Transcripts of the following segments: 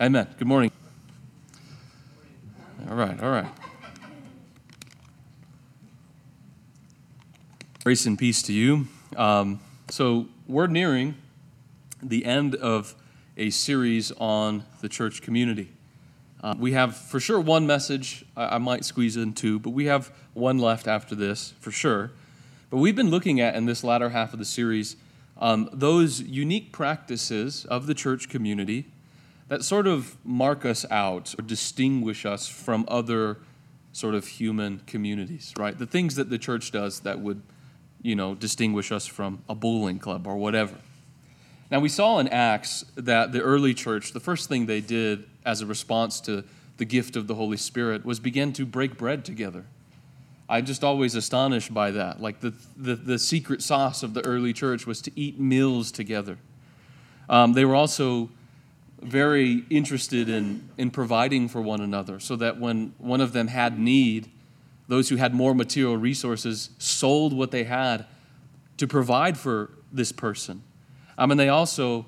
Amen. Good morning. All right, all right. Grace and peace to you. Um, so, we're nearing the end of a series on the church community. Uh, we have for sure one message, I, I might squeeze in two, but we have one left after this for sure. But we've been looking at in this latter half of the series um, those unique practices of the church community that sort of mark us out or distinguish us from other sort of human communities, right? The things that the church does that would, you know, distinguish us from a bowling club or whatever. Now, we saw in Acts that the early church, the first thing they did as a response to the gift of the Holy Spirit was begin to break bread together. I'm just always astonished by that. Like the, the, the secret sauce of the early church was to eat meals together. Um, they were also very interested in, in providing for one another so that when one of them had need, those who had more material resources sold what they had to provide for this person. Um, I mean, they also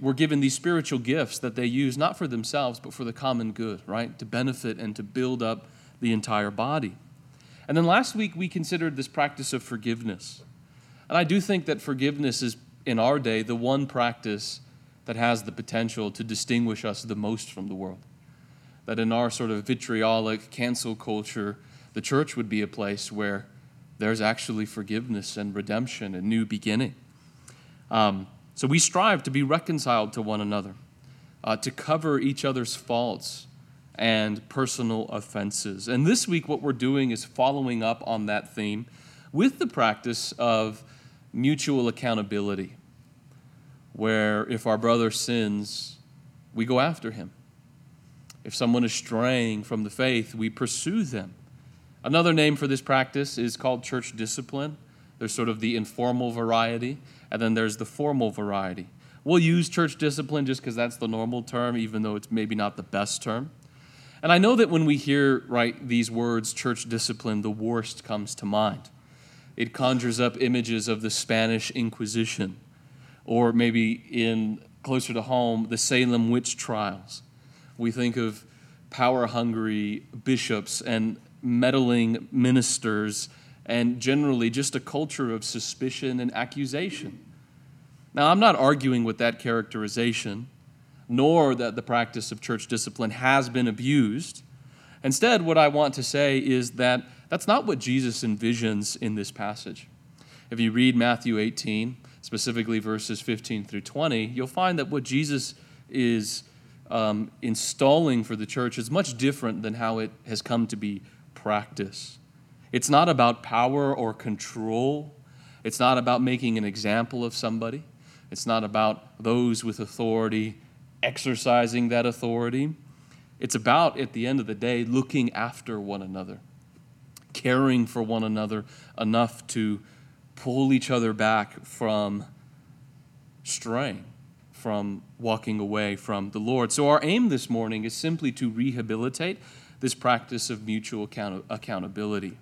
were given these spiritual gifts that they use not for themselves, but for the common good, right? To benefit and to build up the entire body. And then last week, we considered this practice of forgiveness. And I do think that forgiveness is, in our day, the one practice that has the potential to distinguish us the most from the world. That in our sort of vitriolic cancel culture, the church would be a place where there's actually forgiveness and redemption and new beginning. Um, so we strive to be reconciled to one another, uh, to cover each other's faults and personal offenses. And this week, what we're doing is following up on that theme with the practice of mutual accountability where if our brother sins, we go after him. If someone is straying from the faith, we pursue them. Another name for this practice is called church discipline. There's sort of the informal variety, and then there's the formal variety. We'll use church discipline just because that's the normal term, even though it's maybe not the best term. And I know that when we hear right these words, church discipline, the worst comes to mind. It conjures up images of the Spanish Inquisition or maybe in closer to home, the Salem witch trials. We think of power hungry bishops and meddling ministers, and generally just a culture of suspicion and accusation. Now, I'm not arguing with that characterization, nor that the practice of church discipline has been abused. Instead, what I want to say is that that's not what Jesus envisions in this passage. If you read Matthew 18, specifically verses 15 through 20, you'll find that what Jesus is um, installing for the church is much different than how it has come to be practiced. It's not about power or control, it's not about making an example of somebody, it's not about those with authority exercising that authority. It's about, at the end of the day, looking after one another, caring for one another enough to pull each other back from straying, from walking away from the Lord. So, our aim this morning is simply to rehabilitate this practice of mutual account- accountability.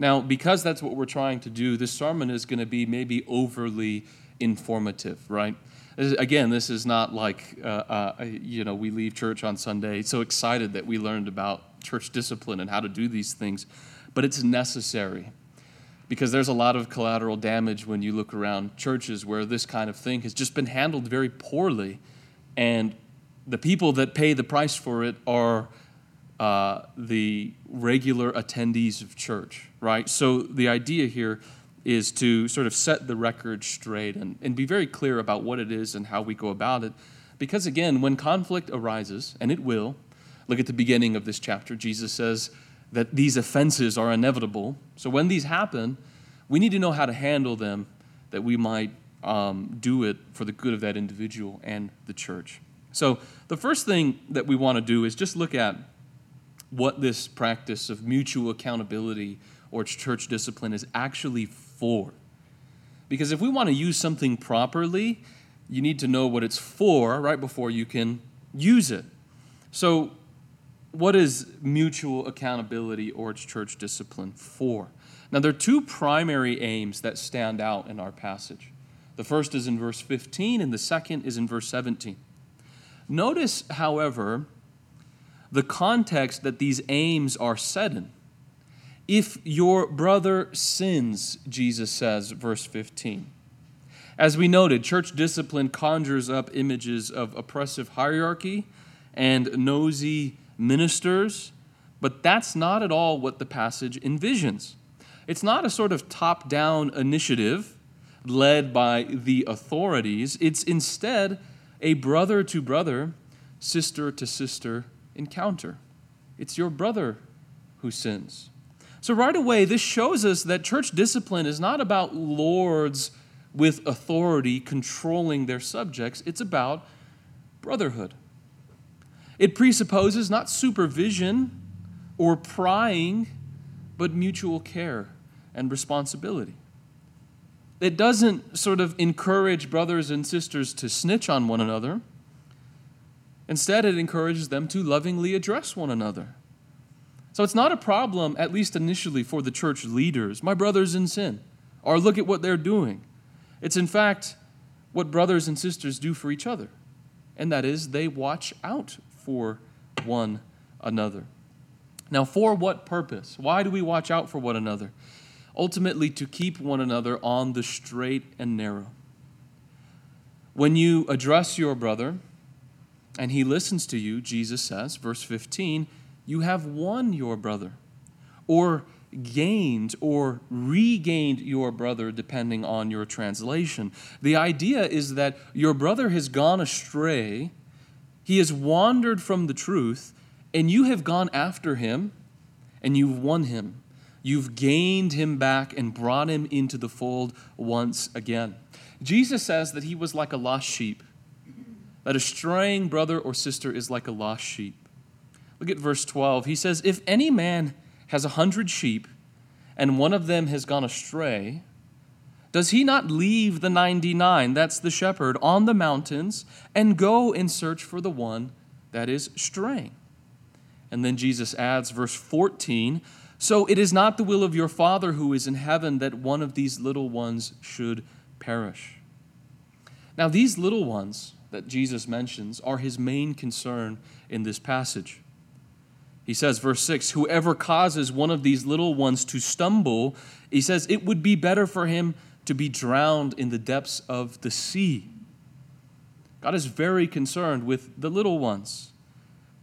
Now, because that's what we're trying to do, this sermon is going to be maybe overly informative, right? Again, this is not like, uh, uh, you know, we leave church on Sunday so excited that we learned about church discipline and how to do these things, but it's necessary because there's a lot of collateral damage when you look around churches where this kind of thing has just been handled very poorly. And the people that pay the price for it are uh, the regular attendees of church, right? So the idea here is to sort of set the record straight and, and be very clear about what it is and how we go about it. Because again, when conflict arises, and it will, look at the beginning of this chapter, Jesus says, that these offenses are inevitable. So when these happen, we need to know how to handle them that we might um, do it for the good of that individual and the church. So the first thing that we want to do is just look at what this practice of mutual accountability or church discipline is actually for. Because if we want to use something properly, you need to know what it's for right before you can use it. So what is mutual accountability or its church discipline for? Now, there are two primary aims that stand out in our passage. The first is in verse 15, and the second is in verse 17. Notice, however, the context that these aims are set in. If your brother sins, Jesus says, verse 15. As we noted, church discipline conjures up images of oppressive hierarchy and nosy ministers, but that's not at all what the passage envisions. It's not a sort of top down initiative led by the authorities, it's instead a brother to brother, sister to sister encounter. It's your brother who sins. So, right away, this shows us that church discipline is not about lords with authority controlling their subjects, it's about brotherhood. It presupposes not supervision or prying, but mutual care and responsibility. It doesn't sort of encourage brothers and sisters to snitch on one another. Instead, it encourages them to lovingly address one another. So it's not a problem, at least initially, for the church leaders, my brothers in sin, or look at what they're doing. It's in fact what brothers and sisters do for each other, and that is they watch out for one another. Now, for what purpose? Why do we watch out for one another? Ultimately, to keep one another on the straight and narrow. When you address your brother and he listens to you, Jesus says, verse 15, you have won your brother, or gained or regained your brother, depending on your translation. The idea is that your brother has gone astray he has wandered from the truth, and you have gone after him, and you've won him. You've gained him back and brought him into the fold once again. Jesus says that he was like a lost sheep, that a straying brother or sister is like a lost sheep. Look at verse 12. He says, If any man has a hundred sheep, and one of them has gone astray, does he not leave the 99, that's the shepherd, on the mountains and go in search for the one that is straying? And then Jesus adds, verse 14 So it is not the will of your Father who is in heaven that one of these little ones should perish. Now, these little ones that Jesus mentions are his main concern in this passage. He says, verse 6 Whoever causes one of these little ones to stumble, he says, it would be better for him to be drowned in the depths of the sea. God is very concerned with the little ones.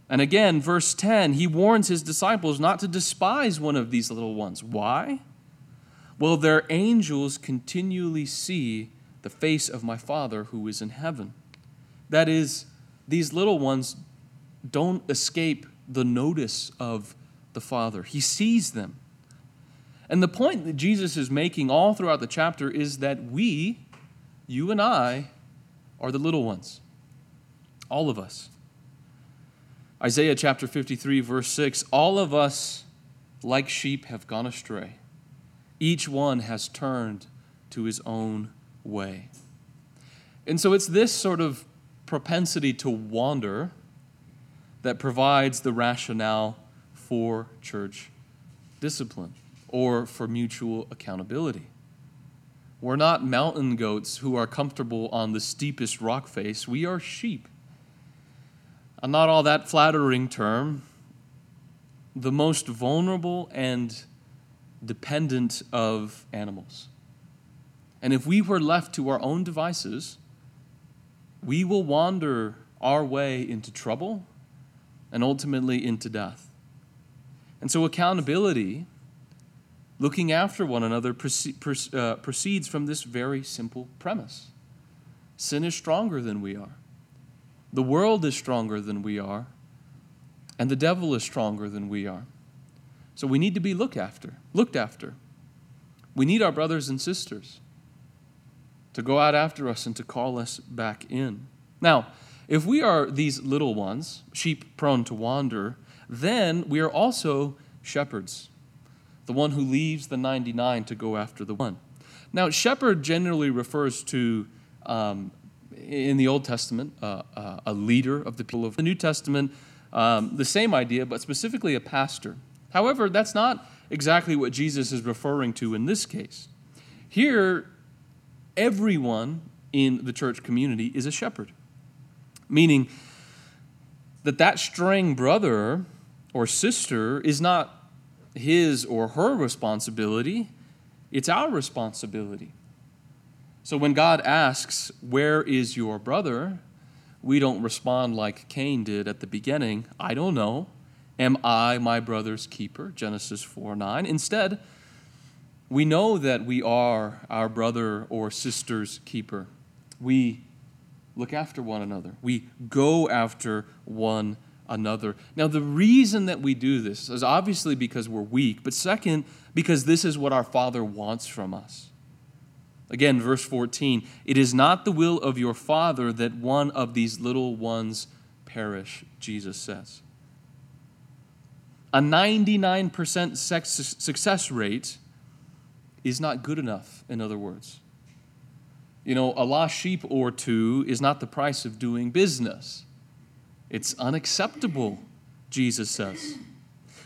And again, verse 10, he warns his disciples not to despise one of these little ones. Why? Well, their angels continually see the face of my Father who is in heaven. That is, these little ones don't escape the notice of the Father, He sees them. And the point that Jesus is making all throughout the chapter is that we, you and I, are the little ones. All of us. Isaiah chapter 53, verse 6 All of us, like sheep, have gone astray. Each one has turned to his own way. And so it's this sort of propensity to wander that provides the rationale for church discipline or for mutual accountability. We're not mountain goats who are comfortable on the steepest rock face. We are sheep. A not all that flattering term, the most vulnerable and dependent of animals. And if we were left to our own devices, we will wander our way into trouble and ultimately into death. And so, accountability looking after one another uh, proceeds from this very simple premise sin is stronger than we are, the world is stronger than we are, and the devil is stronger than we are. So we need to be looked after, looked after. We need our brothers and sisters to go out after us and to call us back in. Now, if we are these little ones, sheep prone to wander, then we are also shepherds the one who leaves the 99 to go after the one. Now, shepherd generally refers to, um, in the Old Testament, uh, uh, a leader of the people of the New Testament, um, the same idea, but specifically a pastor. However, that's not exactly what Jesus is referring to in this case. Here, everyone in the church community is a shepherd, meaning that that straying brother or sister is not his or her responsibility, it's our responsibility. So when God asks, Where is your brother? we don't respond like Cain did at the beginning I don't know. Am I my brother's keeper? Genesis 4 9. Instead, we know that we are our brother or sister's keeper. We look after one another, we go after one another. Now, the reason that we do this is obviously because we're weak, but second, because this is what our Father wants from us. Again, verse 14 It is not the will of your Father that one of these little ones perish, Jesus says. A 99% success rate is not good enough, in other words. You know, a lost sheep or two is not the price of doing business. It's unacceptable, Jesus says.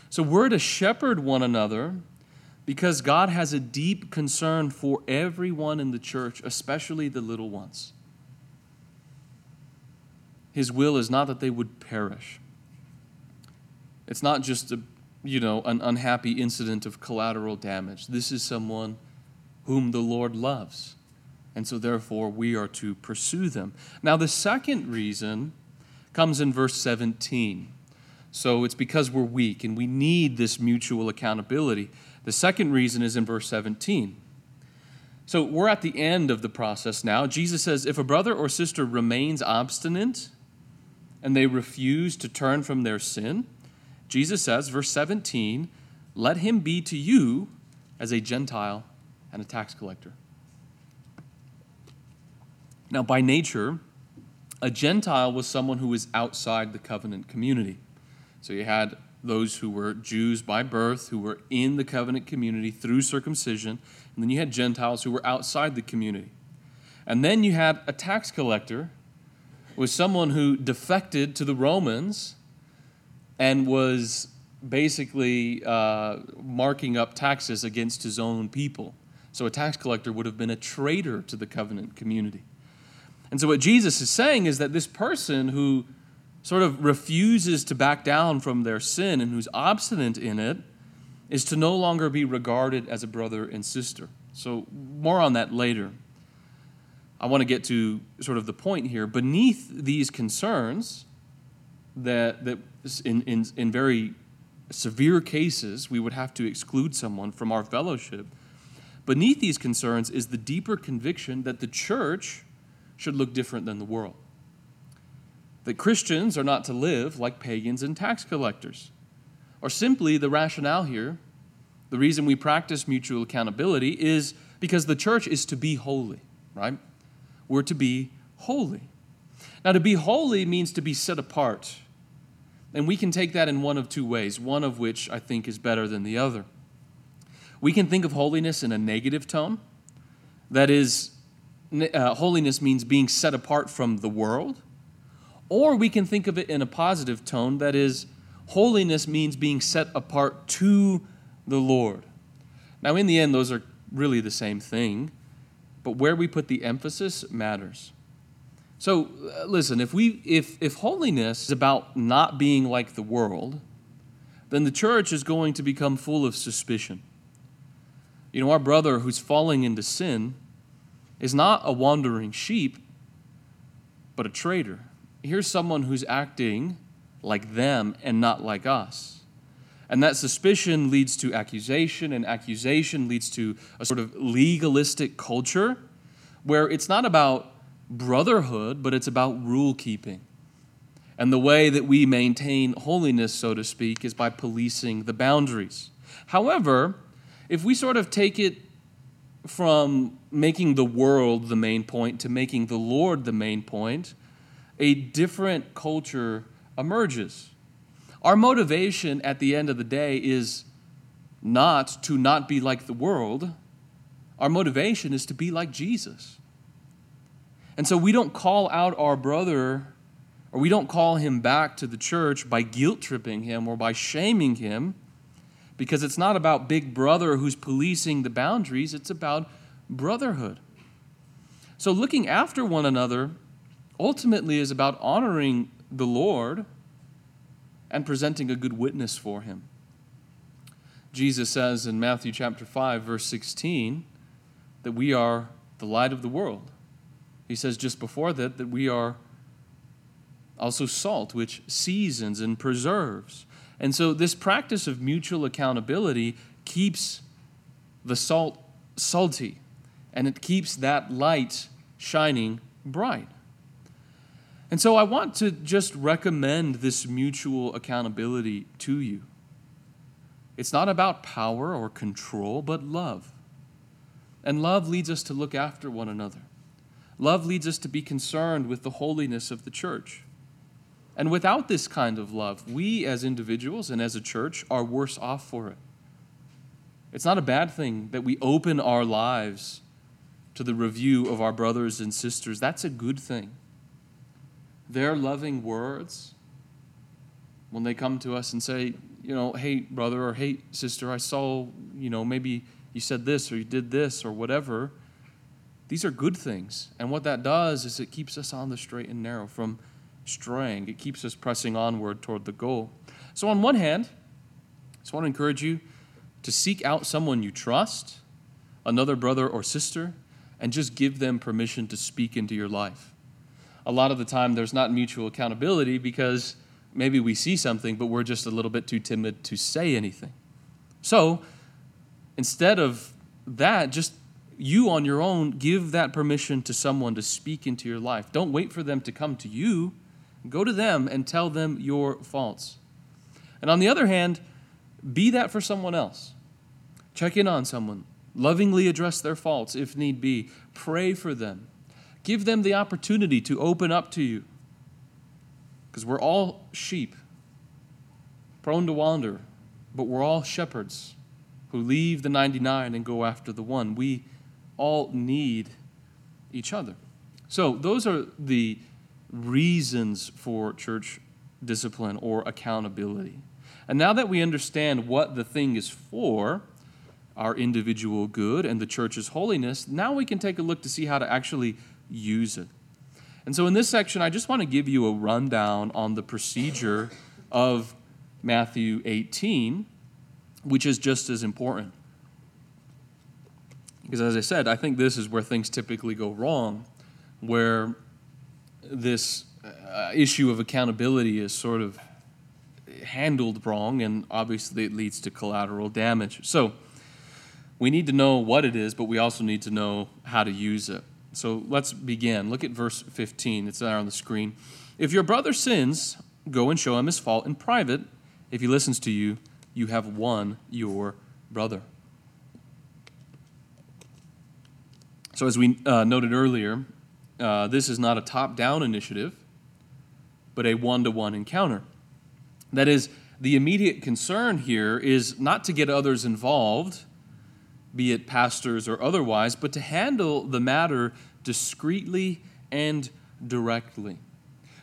So we're to shepherd one another because God has a deep concern for everyone in the church, especially the little ones. His will is not that they would perish. It's not just a, you know, an unhappy incident of collateral damage. This is someone whom the Lord loves. And so therefore we are to pursue them. Now the second reason comes in verse 17. So it's because we're weak and we need this mutual accountability. The second reason is in verse 17. So we're at the end of the process now. Jesus says if a brother or sister remains obstinate and they refuse to turn from their sin, Jesus says, verse 17, let him be to you as a Gentile and a tax collector. Now, by nature, a Gentile was someone who was outside the covenant community. So you had those who were Jews by birth, who were in the covenant community through circumcision, and then you had Gentiles who were outside the community. And then you had a tax collector, was someone who defected to the Romans and was basically uh, marking up taxes against his own people. So a tax collector would have been a traitor to the covenant community. And so what Jesus is saying is that this person who sort of refuses to back down from their sin and who's obstinate in it is to no longer be regarded as a brother and sister. So, more on that later. I want to get to sort of the point here. Beneath these concerns, that, that in, in, in very severe cases, we would have to exclude someone from our fellowship. Beneath these concerns is the deeper conviction that the church should look different than the world that Christians are not to live like pagans and tax collectors. Or simply, the rationale here, the reason we practice mutual accountability is because the church is to be holy, right? We're to be holy. Now, to be holy means to be set apart. And we can take that in one of two ways, one of which I think is better than the other. We can think of holiness in a negative tone. That is, uh, holiness means being set apart from the world or we can think of it in a positive tone that is, holiness means being set apart to the Lord. Now, in the end, those are really the same thing, but where we put the emphasis matters. So, uh, listen, if, we, if, if holiness is about not being like the world, then the church is going to become full of suspicion. You know, our brother who's falling into sin is not a wandering sheep, but a traitor here's someone who's acting like them and not like us. And that suspicion leads to accusation, and accusation leads to a sort of legalistic culture where it's not about brotherhood, but it's about rule keeping. And the way that we maintain holiness, so to speak, is by policing the boundaries. However, if we sort of take it from making the world the main point to making the Lord the main point, a different culture emerges. Our motivation at the end of the day is not to not be like the world. Our motivation is to be like Jesus. And so we don't call out our brother or we don't call him back to the church by guilt tripping him or by shaming him because it's not about big brother who's policing the boundaries, it's about brotherhood. So looking after one another ultimately is about honoring the Lord and presenting a good witness for him. Jesus says in Matthew chapter 5 verse 16 that we are the light of the world. He says just before that that we are also salt which seasons and preserves. And so this practice of mutual accountability keeps the salt salty and it keeps that light shining bright. And so I want to just recommend this mutual accountability to you. It's not about power or control, but love. And love leads us to look after one another. Love leads us to be concerned with the holiness of the church. And without this kind of love, we as individuals and as a church are worse off for it. It's not a bad thing that we open our lives to the review of our brothers and sisters. That's a good thing. Their loving words, when they come to us and say, you know, hey, brother or hey, sister, I saw, you know, maybe you said this or you did this or whatever. These are good things. And what that does is it keeps us on the straight and narrow from straying, it keeps us pressing onward toward the goal. So, on one hand, I just want to encourage you to seek out someone you trust, another brother or sister, and just give them permission to speak into your life. A lot of the time, there's not mutual accountability because maybe we see something, but we're just a little bit too timid to say anything. So, instead of that, just you on your own give that permission to someone to speak into your life. Don't wait for them to come to you. Go to them and tell them your faults. And on the other hand, be that for someone else. Check in on someone, lovingly address their faults if need be, pray for them, give them the opportunity to open up to you. Because we're all sheep, prone to wander, but we're all shepherds who leave the 99 and go after the one. We all need each other. So, those are the reasons for church discipline or accountability. And now that we understand what the thing is for, our individual good and the church's holiness, now we can take a look to see how to actually use it. And so in this section, I just want to give you a rundown on the procedure of Matthew 18, which is just as important. Because as I said, I think this is where things typically go wrong, where this uh, issue of accountability is sort of handled wrong, and obviously it leads to collateral damage. So we need to know what it is, but we also need to know how to use it. So let's begin. Look at verse 15. It's there on the screen. If your brother sins, go and show him his fault in private. If he listens to you, you have won your brother. So, as we uh, noted earlier, uh, this is not a top down initiative, but a one to one encounter. That is, the immediate concern here is not to get others involved, be it pastors or otherwise, but to handle the matter discreetly and directly.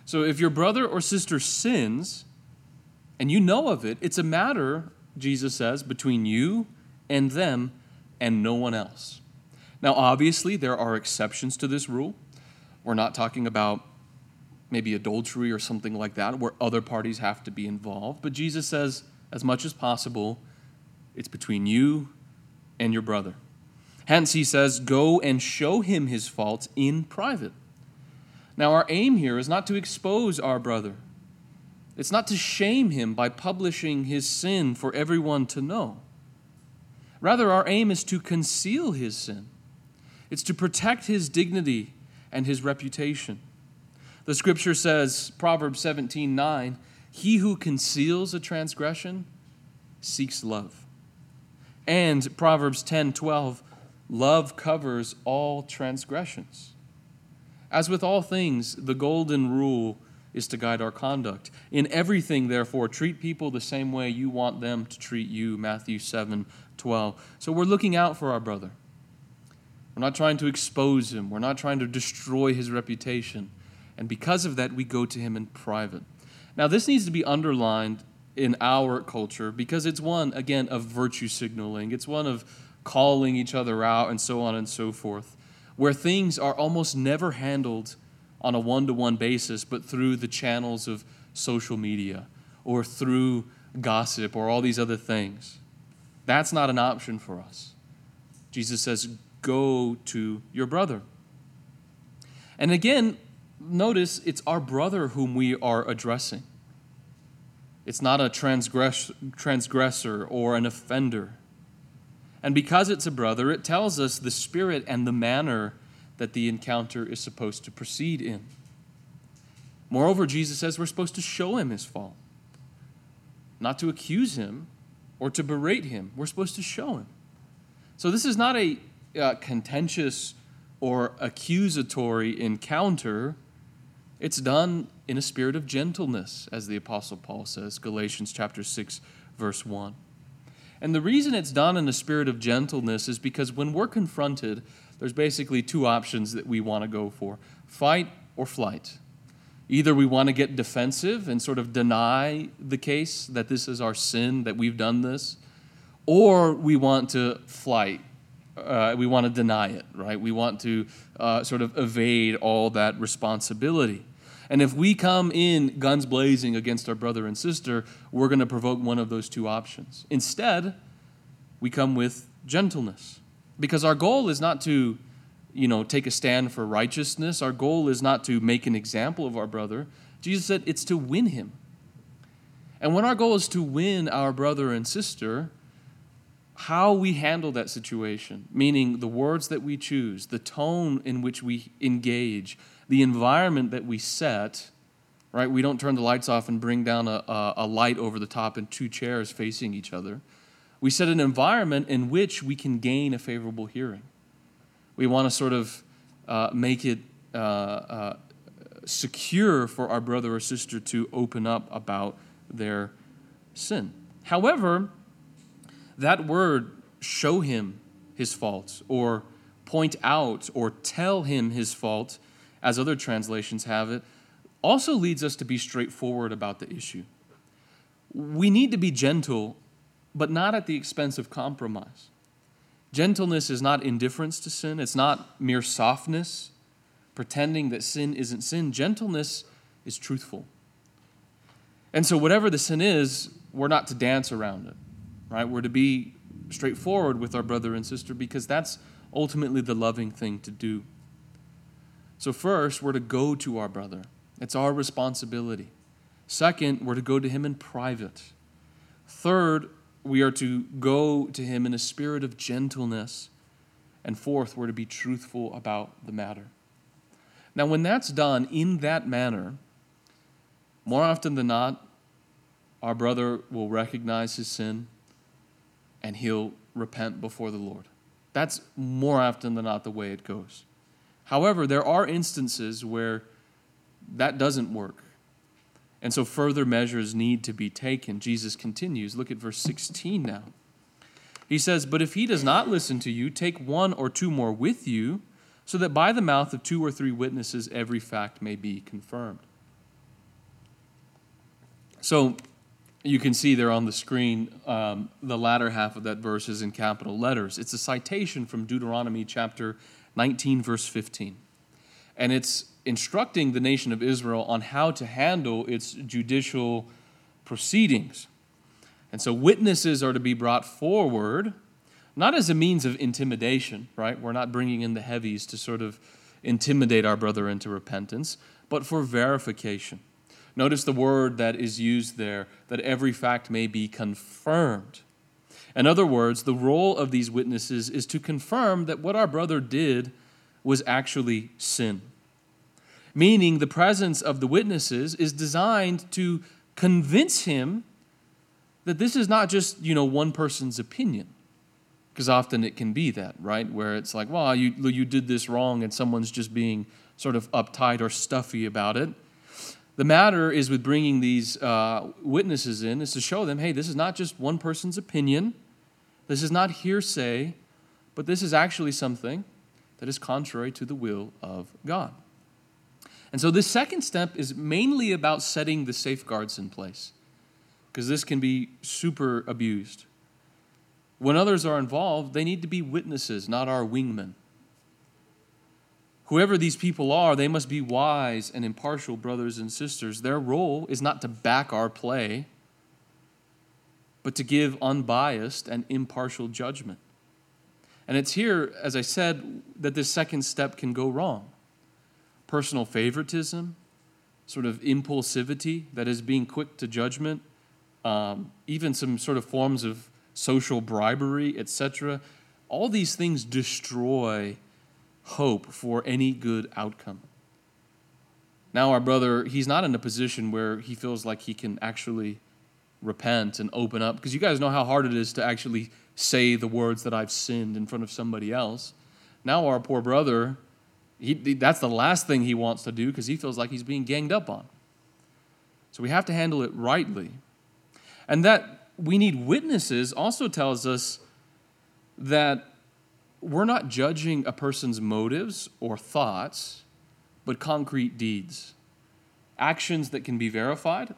So if your brother or sister sins and you know of it, it's a matter, Jesus says, between you and them and no one else. Now, obviously, there are exceptions to this rule. We're not talking about maybe adultery or something like that, where other parties have to be involved. But Jesus says, as much as possible, it's between you and your brother. Hence, he says, Go and show him his faults in private. Now, our aim here is not to expose our brother, it's not to shame him by publishing his sin for everyone to know. Rather, our aim is to conceal his sin, it's to protect his dignity and his reputation. The scripture says, Proverbs 17 9, he who conceals a transgression seeks love. And Proverbs 10 12, love covers all transgressions. As with all things, the golden rule is to guide our conduct. In everything, therefore, treat people the same way you want them to treat you. Matthew 7 12. So we're looking out for our brother. We're not trying to expose him, we're not trying to destroy his reputation. And because of that, we go to him in private. Now, this needs to be underlined in our culture because it's one, again, of virtue signaling. It's one of calling each other out and so on and so forth, where things are almost never handled on a one to one basis, but through the channels of social media or through gossip or all these other things. That's not an option for us. Jesus says, Go to your brother. And again, notice it's our brother whom we are addressing. It's not a transgress- transgressor or an offender. And because it's a brother, it tells us the spirit and the manner that the encounter is supposed to proceed in. Moreover, Jesus says we're supposed to show him his fault, not to accuse him or to berate him. We're supposed to show him. So this is not a uh, contentious or accusatory encounter. It's done in a spirit of gentleness, as the Apostle Paul says, Galatians chapter 6, verse 1. And the reason it's done in a spirit of gentleness is because when we're confronted, there's basically two options that we want to go for fight or flight. Either we want to get defensive and sort of deny the case that this is our sin, that we've done this, or we want to flight. Uh, we want to deny it, right? We want to uh, sort of evade all that responsibility. And if we come in guns blazing against our brother and sister, we're going to provoke one of those two options. Instead, we come with gentleness. Because our goal is not to, you know, take a stand for righteousness. Our goal is not to make an example of our brother. Jesus said it's to win him. And when our goal is to win our brother and sister, how we handle that situation, meaning the words that we choose, the tone in which we engage, the environment that we set, right? We don't turn the lights off and bring down a, a, a light over the top and two chairs facing each other. We set an environment in which we can gain a favorable hearing. We want to sort of uh, make it uh, uh, secure for our brother or sister to open up about their sin. However, that word, show him his faults, or point out, or tell him his fault, as other translations have it, also leads us to be straightforward about the issue. We need to be gentle, but not at the expense of compromise. Gentleness is not indifference to sin, it's not mere softness, pretending that sin isn't sin. Gentleness is truthful. And so, whatever the sin is, we're not to dance around it, right? We're to be straightforward with our brother and sister because that's ultimately the loving thing to do. So, first, we're to go to our brother, it's our responsibility. Second, we're to go to him in private. Third, we are to go to him in a spirit of gentleness. And fourth, we're to be truthful about the matter. Now, when that's done in that manner, more often than not, our brother will recognize his sin and he'll repent before the Lord. That's more often than not the way it goes. However, there are instances where that doesn't work. And so further measures need to be taken. Jesus continues. Look at verse 16 now. He says, But if he does not listen to you, take one or two more with you, so that by the mouth of two or three witnesses every fact may be confirmed. So you can see there on the screen um, the latter half of that verse is in capital letters. It's a citation from Deuteronomy chapter 19, verse 15. And it's instructing the nation of Israel on how to handle its judicial proceedings. And so witnesses are to be brought forward, not as a means of intimidation, right? We're not bringing in the heavies to sort of intimidate our brother into repentance, but for verification. Notice the word that is used there, that every fact may be confirmed. In other words, the role of these witnesses is to confirm that what our brother did was actually sin. Meaning, the presence of the witnesses is designed to convince him that this is not just, you know, one person's opinion. Because often it can be that, right? Where it's like, well, you, you did this wrong, and someone's just being sort of uptight or stuffy about it. The matter is with bringing these uh, witnesses in is to show them, hey, this is not just one person's opinion. This is not hearsay, but this is actually something that is contrary to the will of God. And so, this second step is mainly about setting the safeguards in place, because this can be super abused. When others are involved, they need to be witnesses, not our wingmen. Whoever these people are, they must be wise and impartial brothers and sisters. Their role is not to back our play, but to give unbiased and impartial judgment. And it's here, as I said, that this second step can go wrong. Personal favoritism, sort of impulsivity, that is, being quick to judgment, um, even some sort of forms of social bribery, etc. All these things destroy hope for any good outcome. Now, our brother, he's not in a position where he feels like he can actually repent and open up, because you guys know how hard it is to actually say the words that I've sinned in front of somebody else. Now, our poor brother, he, that's the last thing he wants to do because he feels like he's being ganged up on. So we have to handle it rightly. And that we need witnesses also tells us that we're not judging a person's motives or thoughts, but concrete deeds. Actions that can be verified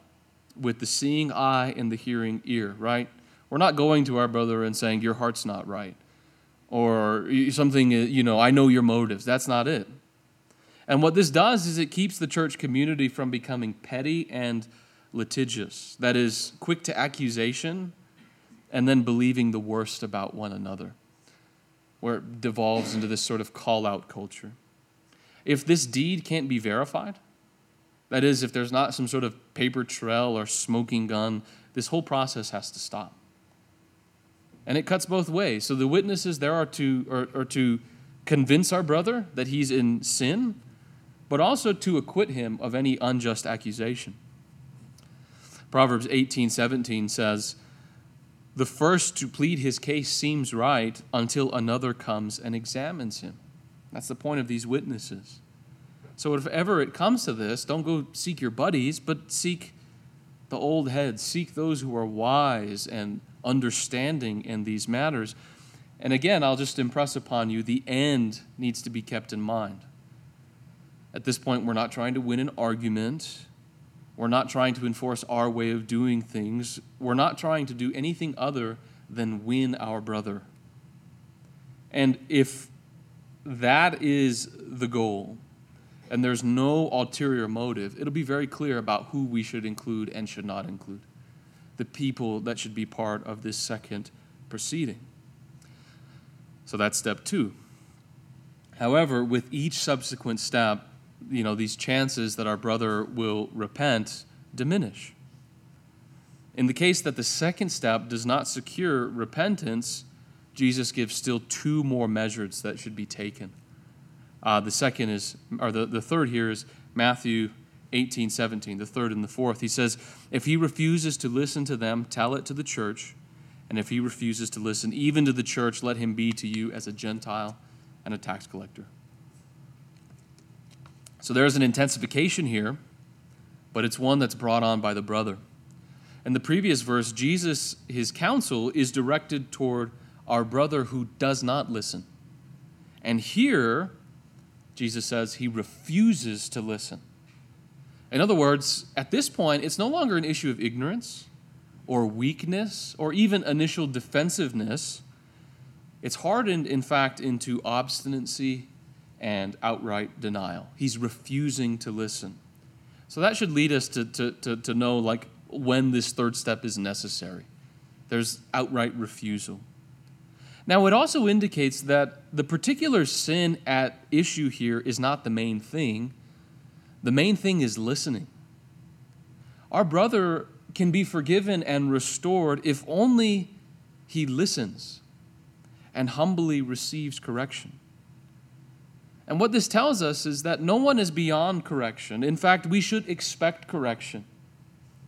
with the seeing eye and the hearing ear, right? We're not going to our brother and saying, Your heart's not right. Or something, uh, you know, I know your motives. That's not it. And what this does is it keeps the church community from becoming petty and litigious. That is, quick to accusation and then believing the worst about one another, where it devolves into this sort of call out culture. If this deed can't be verified, that is, if there's not some sort of paper trail or smoking gun, this whole process has to stop. And it cuts both ways. So the witnesses there are to, are, are to convince our brother that he's in sin, but also to acquit him of any unjust accusation. Proverbs 18 17 says, The first to plead his case seems right until another comes and examines him. That's the point of these witnesses. So if ever it comes to this, don't go seek your buddies, but seek the old heads, seek those who are wise and understanding in these matters. And again, I'll just impress upon you the end needs to be kept in mind. At this point, we're not trying to win an argument. We're not trying to enforce our way of doing things. We're not trying to do anything other than win our brother. And if that is the goal, and there's no ulterior motive, it'll be very clear about who we should include and should not include. The people that should be part of this second proceeding. So that's step two. However, with each subsequent step, you know, these chances that our brother will repent diminish. In the case that the second step does not secure repentance, Jesus gives still two more measures that should be taken. Uh, the second is, or the, the third here is Matthew 18, 17, the third and the fourth. He says, If he refuses to listen to them, tell it to the church. And if he refuses to listen even to the church, let him be to you as a Gentile and a tax collector. So there's an intensification here, but it's one that's brought on by the brother. In the previous verse, Jesus, his counsel is directed toward our brother who does not listen. And here, Jesus says he refuses to listen. In other words, at this point, it's no longer an issue of ignorance or weakness or even initial defensiveness. It's hardened, in fact, into obstinacy and outright denial. He's refusing to listen. So that should lead us to, to, to, to know like when this third step is necessary. There's outright refusal. Now, it also indicates that the particular sin at issue here is not the main thing. The main thing is listening. Our brother can be forgiven and restored if only he listens and humbly receives correction. And what this tells us is that no one is beyond correction. In fact, we should expect correction.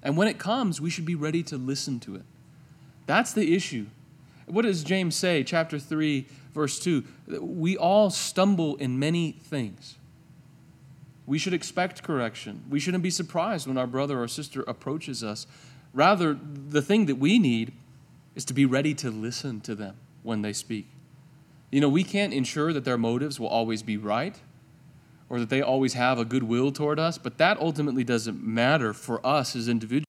And when it comes, we should be ready to listen to it. That's the issue. What does James say, chapter 3, verse 2? We all stumble in many things. We should expect correction. We shouldn't be surprised when our brother or sister approaches us. Rather, the thing that we need is to be ready to listen to them when they speak. You know, we can't ensure that their motives will always be right or that they always have a good will toward us, but that ultimately doesn't matter for us as individuals.